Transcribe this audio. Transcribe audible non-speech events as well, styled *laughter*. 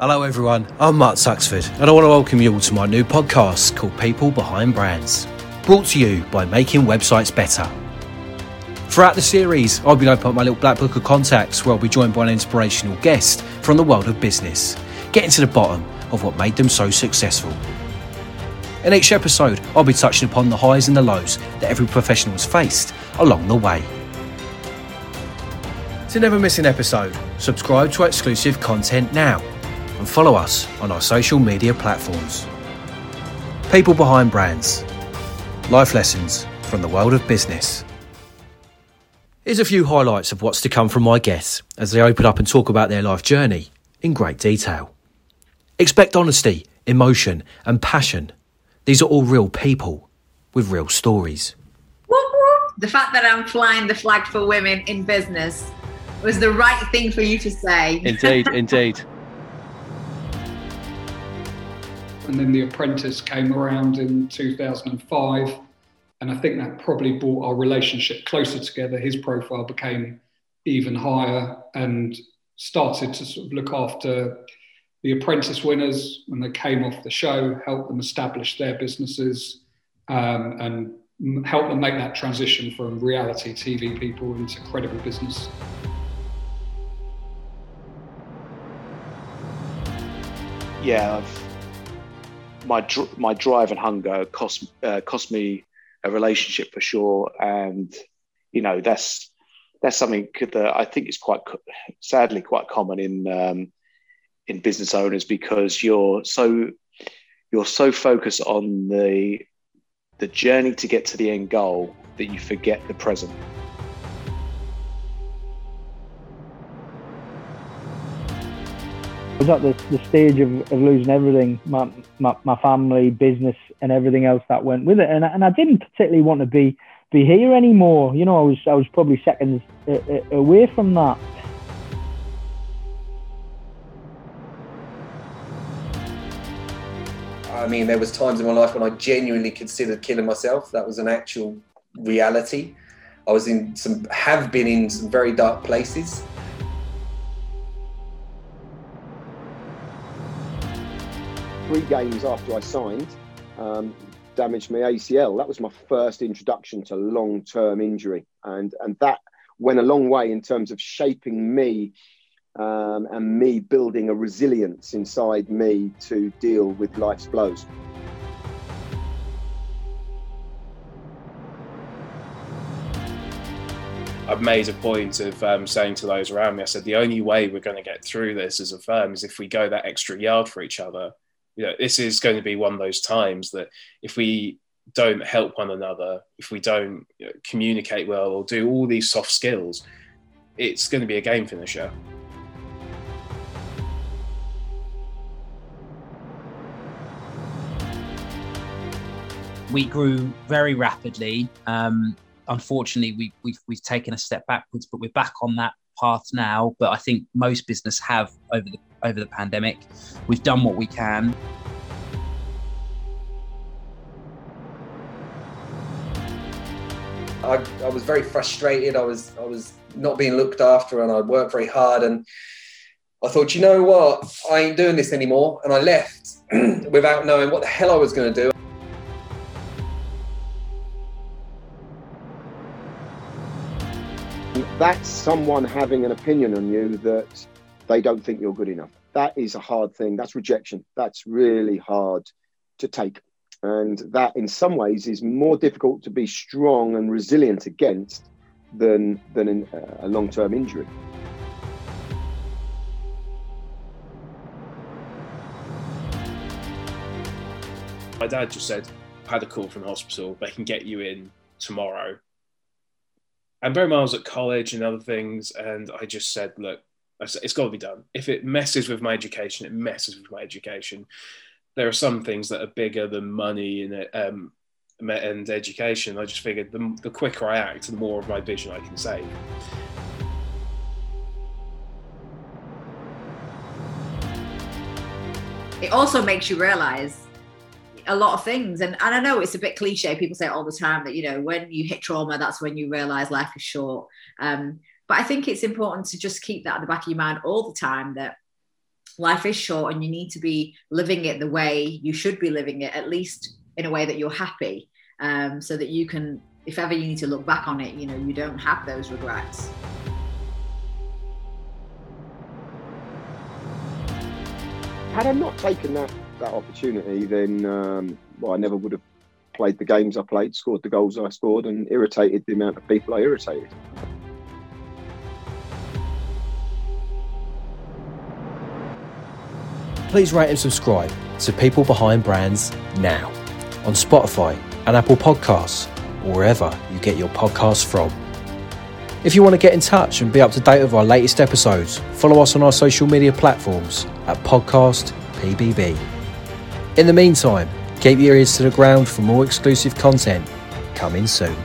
Hello, everyone. I'm Mark Tuxford, and I want to welcome you all to my new podcast called People Behind Brands, brought to you by Making Websites Better. Throughout the series, I'll be opening up my little black book of contacts where I'll be joined by an inspirational guest from the world of business, getting to the bottom of what made them so successful. In each episode, I'll be touching upon the highs and the lows that every professional has faced along the way. To never miss an episode, subscribe to our exclusive content now and follow us on our social media platforms. People behind brands. Life lessons from the world of business. Here's a few highlights of what's to come from my guests as they open up and talk about their life journey in great detail. Expect honesty, emotion, and passion. These are all real people with real stories. The fact that I'm flying the flag for women in business was the right thing for you to say. Indeed, *laughs* indeed. And then The Apprentice came around in 2005. And I think that probably brought our relationship closer together. His profile became even higher and started to sort of look after the apprentice winners when they came off the show, help them establish their businesses, um, and help them make that transition from reality TV people into credible business. Yeah, I've, my dr- my drive and hunger cost uh, cost me a relationship for sure, and you know that's that's something that I think is quite sadly quite common in um, in business owners because you're so you're so focused on the the journey to get to the end goal that you forget the present. I was at the, the stage of, of losing everything, my, my, my family, business, and everything else that went with it, and and I didn't particularly want to be be here anymore. You know, I was I was probably seconds uh, uh, away from that. I mean, there was times in my life when I genuinely considered killing myself. That was an actual reality. I was in some, have been in some very dark places. Three games after I signed, um, damaged my ACL. That was my first introduction to long-term injury, and and that went a long way in terms of shaping me um, and me building a resilience inside me to deal with life's blows. I've made a point of um, saying to those around me, I said, the only way we're going to get through this as a firm is if we go that extra yard for each other. You know, this is going to be one of those times that if we don't help one another, if we don't you know, communicate well or do all these soft skills, it's going to be a game finisher. we grew very rapidly. Um, unfortunately, we, we've, we've taken a step backwards, but we're back on that path now. But I think most business have over the over the pandemic. We've done what we can. I, I was very frustrated. I was I was not being looked after, and I worked very hard. And I thought, you know what, I ain't doing this anymore. And I left *clears throat* without knowing what the hell I was going to do. That's someone having an opinion on you that they don't think you're good enough. That is a hard thing. That's rejection. That's really hard to take. And that, in some ways, is more difficult to be strong and resilient against than, than in, uh, a long term injury. My dad just said, I had a call from hospital, they can get you in tomorrow. And very I was at college and other things, and I just said, look, it's got to be done. If it messes with my education, it messes with my education. There are some things that are bigger than money and, um, and education. I just figured the, the quicker I act, the more of my vision I can save. It also makes you realize a lot of things. And, and I know it's a bit cliche. People say all the time that, you know, when you hit trauma, that's when you realize life is short. Um, but I think it's important to just keep that at the back of your mind all the time that life is short and you need to be living it the way you should be living it, at least in a way that you're happy, um, so that you can, if ever you need to look back on it, you know, you don't have those regrets. Had I not taken that that opportunity, then um, well, I never would have played the games I played, scored the goals I scored, and irritated the amount of people I irritated. Please rate and subscribe to People Behind Brands now on Spotify and Apple Podcasts or wherever you get your podcasts from. If you want to get in touch and be up to date with our latest episodes, follow us on our social media platforms at Podcast PBB. In the meantime, keep your ears to the ground for more exclusive content coming soon.